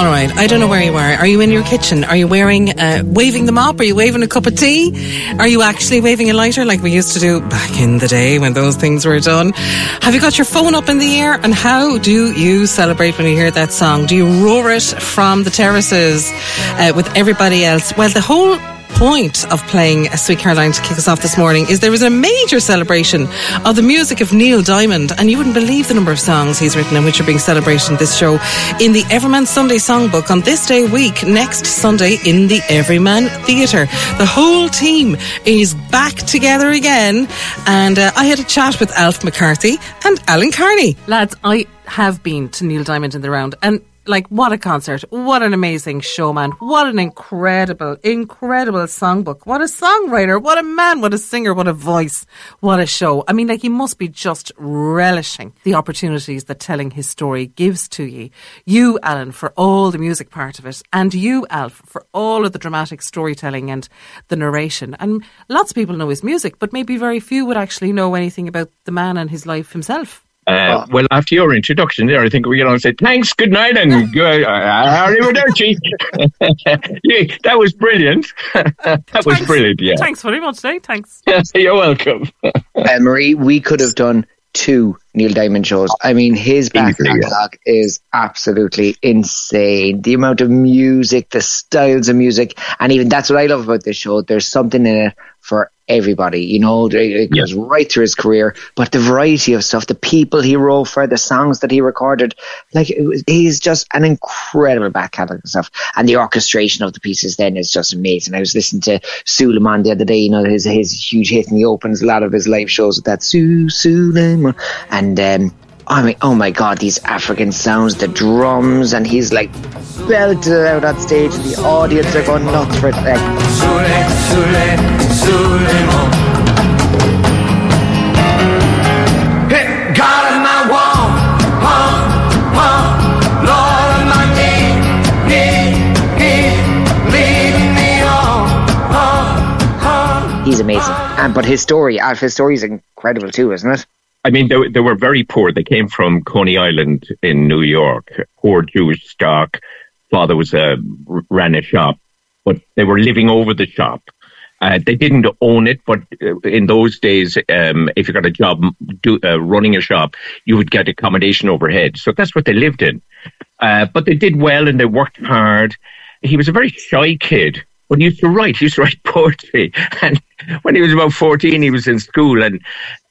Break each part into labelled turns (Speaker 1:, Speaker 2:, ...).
Speaker 1: All right. I don't know where you are. Are you in your kitchen? Are you wearing, uh, waving the mop? Are you waving a cup of tea? Are you actually waving a lighter like we used to do back in the day when those things were done? Have you got your phone up in the air? And how do you celebrate when you hear that song? Do you roar it from the terraces uh, with everybody else? Well, the whole point of playing Sweet Caroline to kick us off this morning is there was a major celebration of the music of Neil Diamond, and you wouldn't believe the number of songs he's written and which are being celebrated this show in the Everyman Sunday Songbook on this day week, next Sunday in the Everyman Theatre. The whole team is back together again, and uh, I had a chat with Alf McCarthy and Alan Carney. Lads, I have been to Neil Diamond in the round, and like what a concert. What an amazing showman. What an incredible incredible songbook. What a songwriter. What a man. What a singer. What a voice. What a show. I mean like you must be just relishing the opportunities that telling his story gives to you you alan for all the music part of it and you alf for all of the dramatic storytelling and the narration. And lots of people know his music but maybe very few would actually know anything about the man and his life himself
Speaker 2: Uh, well, after your introduction there, I think we can all say thanks, good night, and good, uh, arrivederci. yeah, that was brilliant. that was brilliant, yeah.
Speaker 1: thanks very much Dave. thanks
Speaker 2: You're welcome.
Speaker 3: uh, Marie, we could have done two Neil Diamond shows. I mean, his back catalogue is absolutely insane. The amount of music, the styles of music, and even that's what I love about this show. There's something in it for everybody. You know, it it goes right through his career, but the variety of stuff, the people he wrote for, the songs that he recorded, like it was, he's just an incredible back catalogue of stuff. And the orchestration of the pieces then is just amazing. I was listening to Soolaimón the other day, you know, his his huge hit, and he opens a lot of his live shows with that Su Soolaimón, and um, I mean, oh my god, these African sounds, the drums, and he's like belted it out on stage, and the audience are going nuts for it. Like, he's amazing. And but his story, uh, his story is incredible too, isn't it?
Speaker 2: I mean, they, they were very poor. They came from Coney Island in New York, poor Jewish stock. Father was a ran a shop, but they were living over the shop. Uh, they didn't own it, but uh, in those days, um, if you got a job do, uh, running a shop, you would get accommodation overhead. So that's what they lived in. Uh, but they did well and they worked hard. He was a very shy kid, but he used to write. He used to write poetry. And when he was about 14, he was in school and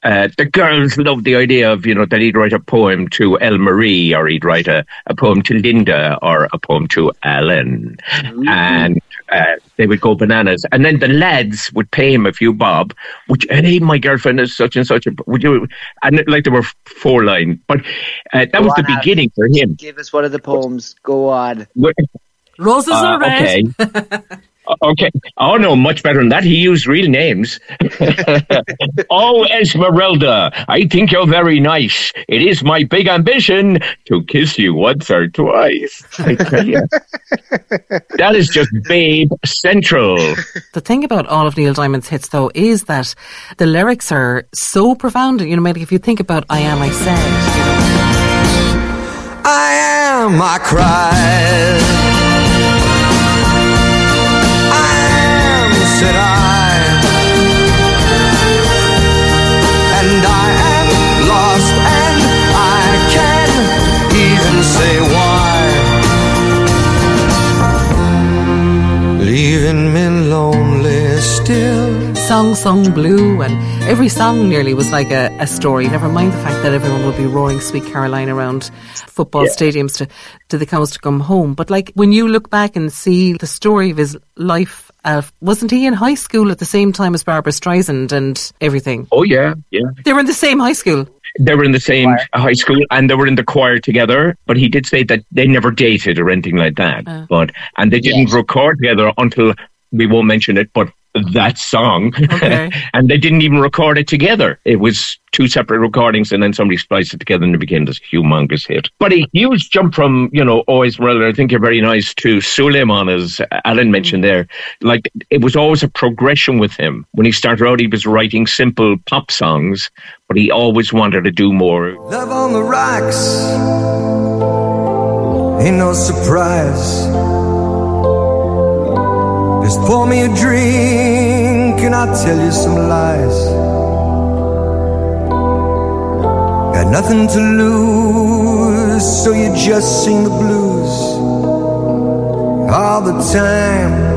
Speaker 2: uh, the girls loved the idea of, you know, that he'd write a poem to Elmarie or he'd write a, a poem to Linda or a poem to Alan. And uh, they would go bananas. And then the lads would pay him a few bob, which, hey, my girlfriend is such and such. A, would you? And like there were four line, but uh, that
Speaker 3: Go
Speaker 2: was the
Speaker 3: Alan.
Speaker 2: beginning for him.
Speaker 3: Give us one of the poems. Go on.
Speaker 1: roses
Speaker 2: Uh,
Speaker 1: are red
Speaker 2: okay. Uh, okay. Oh no, much better than that. He used real names. oh, Esmeralda, I think you're very nice. It is my big ambition to kiss you once or twice. I tell you. that is just babe central.
Speaker 1: The thing about all of Neil Diamond's hits, though, is that the lyrics are so profound. You know, maybe if you think about "I Am," I said, you know,
Speaker 4: I am, I cried.
Speaker 1: Song Sung Blue, and every song nearly was like a, a story. Never mind the fact that everyone would be roaring Sweet Caroline around football
Speaker 2: Yeah.
Speaker 1: stadiums to, to the cows to come home. But like when you look back and see the story of his life, uh, wasn't he in high school at the same time as Barbra Streisand and everything?
Speaker 2: Oh yeah, yeah.
Speaker 1: They were in the same high school.
Speaker 2: They were in the same high school and they were in the choir together. But he did say that they never dated or anything like that.
Speaker 1: Uh.
Speaker 2: But and they didn't
Speaker 3: Yes.
Speaker 2: record together until we won't mention it, but that song.
Speaker 1: Okay.
Speaker 2: and they didn't even record it together. It was two separate recordings and then somebody spliced it together and it became this humongous hit. But a huge jump from, you know, always Morella, I think you're very nice to Soolaimón, as Alan mm-hmm. mentioned there. Like, it was always a progression with him. When he started out, he was writing simple pop songs, but he always wanted to do more.
Speaker 4: Love on the rocks. Ain't no surprise. Just pour me a drink and I'll tell you some lies. Got nothing to lose, so you just sing the blues all the time.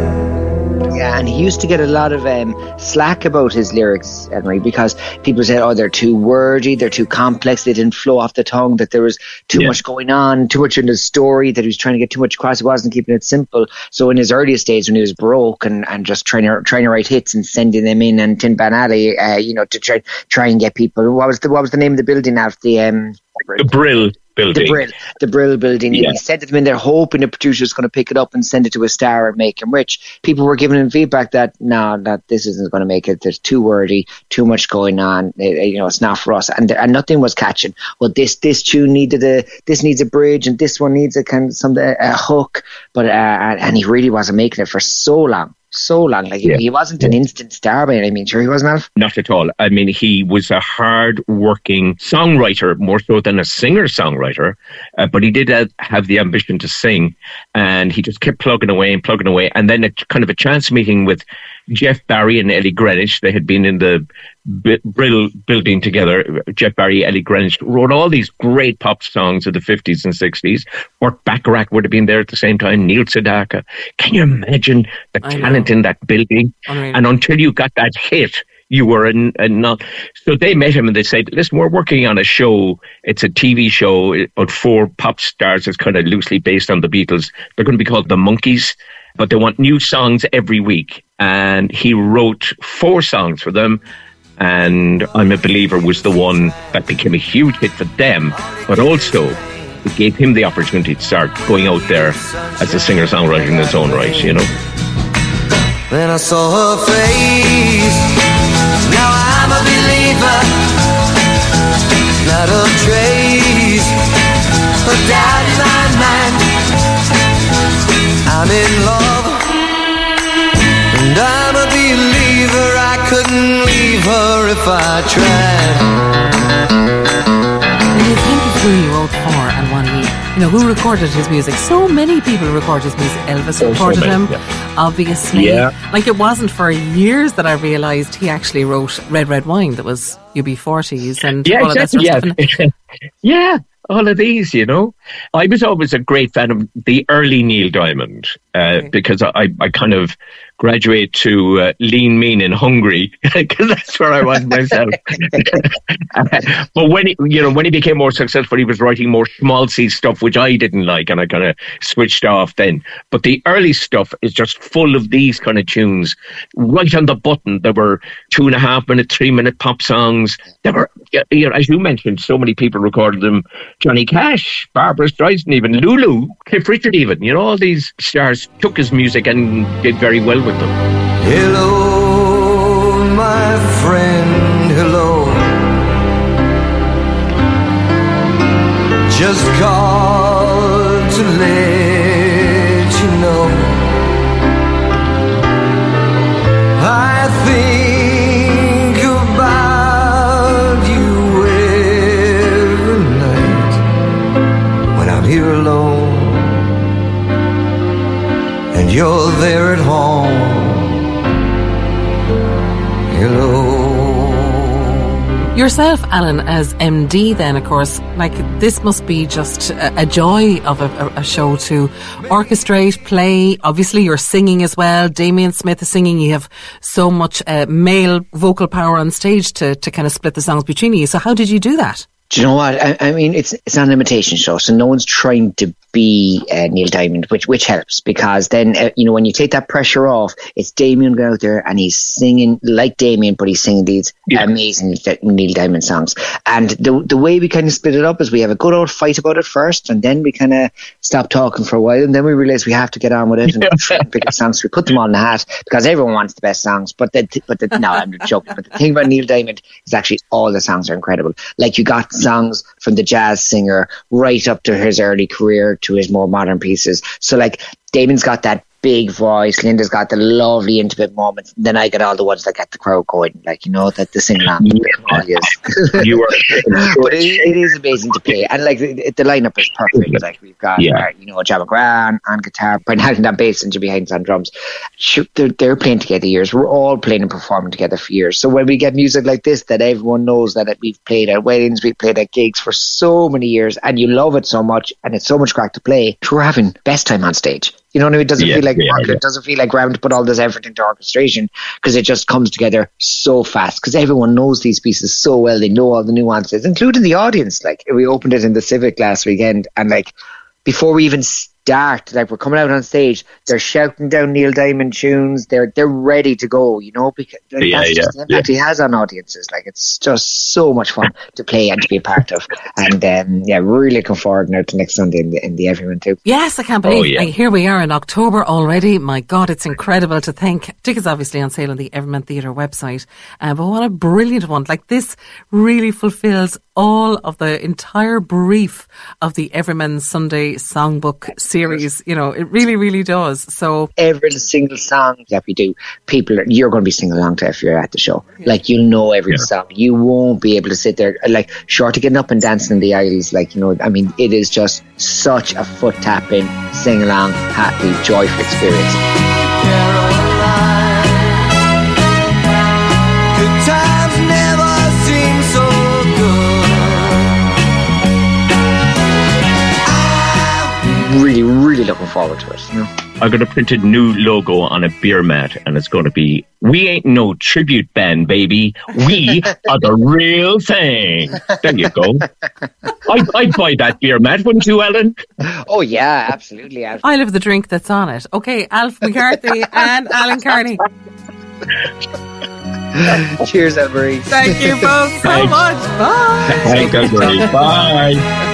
Speaker 3: Yeah, and he used to get a lot of um, slack about his lyrics, Henry, because people said, "Oh, they're too wordy, they're too complex, they didn't flow off the tongue, that there was too
Speaker 2: Yeah.
Speaker 3: much going on, too much in the story, that he was trying to get too much across. He wasn't keeping it simple." So in his earliest days, when he was broke and, and just trying to trying to write hits and sending them in and Tin Pan Alley, uh, you know, to try try and get people. What was the what was the name of the building at the um
Speaker 2: The Brill building.
Speaker 3: the Brill, the Brill building.
Speaker 2: Yeah.
Speaker 3: He sent it to them in there, hoping the producer was going to pick it up and send it to a star and make him rich. People were giving him feedback that no, that this isn't going to make it. There's too wordy, too much going on. Eh, eh, you know, it's not for us, and and nothing was catching. Well, this this tune needed a this needs a bridge, and this one needs a kind of some a, a hook. But uh, and he really wasn't making it for so long. So long, like he-
Speaker 2: Yeah.
Speaker 3: he wasn't an instant star by any means. Sure, he wasn't. Alf?
Speaker 2: Not at all. I mean, he was a hard working songwriter more so than a singer songwriter, uh, but he did uh, have the ambition to sing and he just kept plugging away and plugging away. And then a kind of a chance meeting with Jeff Barry and Ellie Greenwich. They had been in the Brill building together. Jeff Barry, Ellie Greenwich wrote all these great pop songs of the 50s and 60s. Burt Bacharach would have been there at the same time, Neil Sedaka. Can you imagine the talent in that building?
Speaker 1: Unreal.
Speaker 2: And until you got that hit, you were a, a not. So they met him and they said, "Listen, we're working on a show. It's a TV show about four pop stars. It's kind of loosely based on the Beatles. They're going to be called the Monkees, but they want new songs every week." And he wrote four songs for them. And I'm a Believer was the one that became a huge hit for them, but also it gave him the opportunity to start going out there as a singer songwriter in his own right, you know.
Speaker 4: Then I saw her face. Now I'm a believer. Not a trace of doubt in my. I'm in love. And I'm a believer. I couldn't leave her if I tried.
Speaker 1: When you think of who he wrote for and when he, you know, who recorded his music, so many people recorded his music. Elvis
Speaker 2: so
Speaker 1: recorded
Speaker 2: many,
Speaker 1: him,
Speaker 2: yeah.
Speaker 1: obviously.
Speaker 2: Yeah.
Speaker 1: Like it wasn't for years that I realised he actually wrote Red Red Wine that was UB40s and
Speaker 2: yeah,
Speaker 1: all of that
Speaker 2: exactly.
Speaker 1: sort of
Speaker 2: Yeah.
Speaker 1: stuff. And
Speaker 2: yeah, all of these, you know. I was always a great fan of the early Neil Diamond uh, because I, I kind of graduate to uh, Lean, Mean, and Hungry because that's where I was myself. but when he, you know, when he became more successful, he was writing more schmaltzy stuff, which I didn't like, and I kind of switched off then. But the early stuff is just full of these kind of tunes, right on the button. There were two and a half minute, three minute pop songs. There were, you know, as you mentioned, so many people recorded them. Johnny Cash, Barbra Streisand, even Lulu, Cliff Richard, even. You know, all these stars took his music and did very well with them.
Speaker 4: Hello, my friend, hello. Just called to let you're there at home. Hello.
Speaker 1: Yourself, Alan, as MD, then, of course, like this must be just a, a joy of a, a, show to orchestrate, play. Obviously, you're singing as well. Damien Smith is singing. You have so much uh, male vocal power on stage to, to kind of split the songs between you. So, how did you do that?
Speaker 3: Do you know what? I, I, mean, it's it's an imitation show, so no one's trying to be uh, Neil Diamond, which which helps because then uh, you know when you take that pressure off, it's Damien going out there and he's singing like Damien, but he's singing these yeah. amazing Neil Diamond songs. And the the way we kind of split it up is we have a good old fight about it first, and then we kind of stop talking for a while, and then we realize we have to get on with it and yeah. pick up songs. We put them on the hat because everyone wants the best songs. But the but the, no, I'm joking. But the thing about Neil Diamond is actually all the songs are incredible. Like you got songs from the jazz singer right up to his early career to his more modern pieces. So like Damon's got that big voice. Linda's got the lovely intimate moments. Then I get all the ones that get the crowd going, like you know that the sing along. You are, but it, it is amazing to play, and like the, the lineup is perfect. Like we've got, yeah. uh, you know, John McGrath on guitar, Brian Hagen on bass, and Jimmy Haynes on drums. They're, they're playing together years. We're all playing and performing together for years. So when we get music like this, that everyone knows that we've played at weddings, we've played at gigs for so many years, and you love it so much, and it's so much crack to play. We're having best time on stage. You know what I mean? It doesn't yeah, feel like yeah, work. Yeah. It doesn't feel like we having to put all this effort into orchestration because it just comes together so fast because everyone knows these pieces so well. They know all the nuances, including the audience. Like we opened it in the Civic last weekend and like before we even start. Like we're coming out on stage, they're shouting down Neil Diamond tunes. They're they're ready to go. You know, because yeah, that's yeah, just the impact yeah. he has on audiences. Like it's just so much fun to play and to be a part of. And um, yeah, really looking forward now to next Sunday in the in the Everyman too.
Speaker 1: Yes, I can't believe. Oh, yeah. like, here we are in October already. My God, it's incredible to think. Tickets obviously on sale on the Everyman Theatre website. Uh, but what a brilliant one! Like this really fulfills all of the entire brief of the Everyman Sunday Songbook series. You know, it really, really does. So
Speaker 3: every single song that we do, people are, you're going to be singing along to if you're at the show. Yeah. Like you'll know every yeah. song. You won't be able to sit there like short of getting up and dancing in the aisles. Like you know, I mean, it is just such a foot tapping, sing along, happy, joyful experience. really, really looking forward to it. You know?
Speaker 2: I'm going to print a new logo on a beer mat, and it's going to be "We ain't no tribute band, baby. We are the real thing." There you go. I'd, I'd buy that beer mat, wouldn't you, Ellen?
Speaker 3: Oh yeah, absolutely. absolutely.
Speaker 1: I love the drink that's on it. Okay, Alf McCarthy and Alan Carney.
Speaker 3: Cheers, Anne-Marie.
Speaker 1: Thank you both so Thanks. much. Bye.
Speaker 2: Thank you, Bye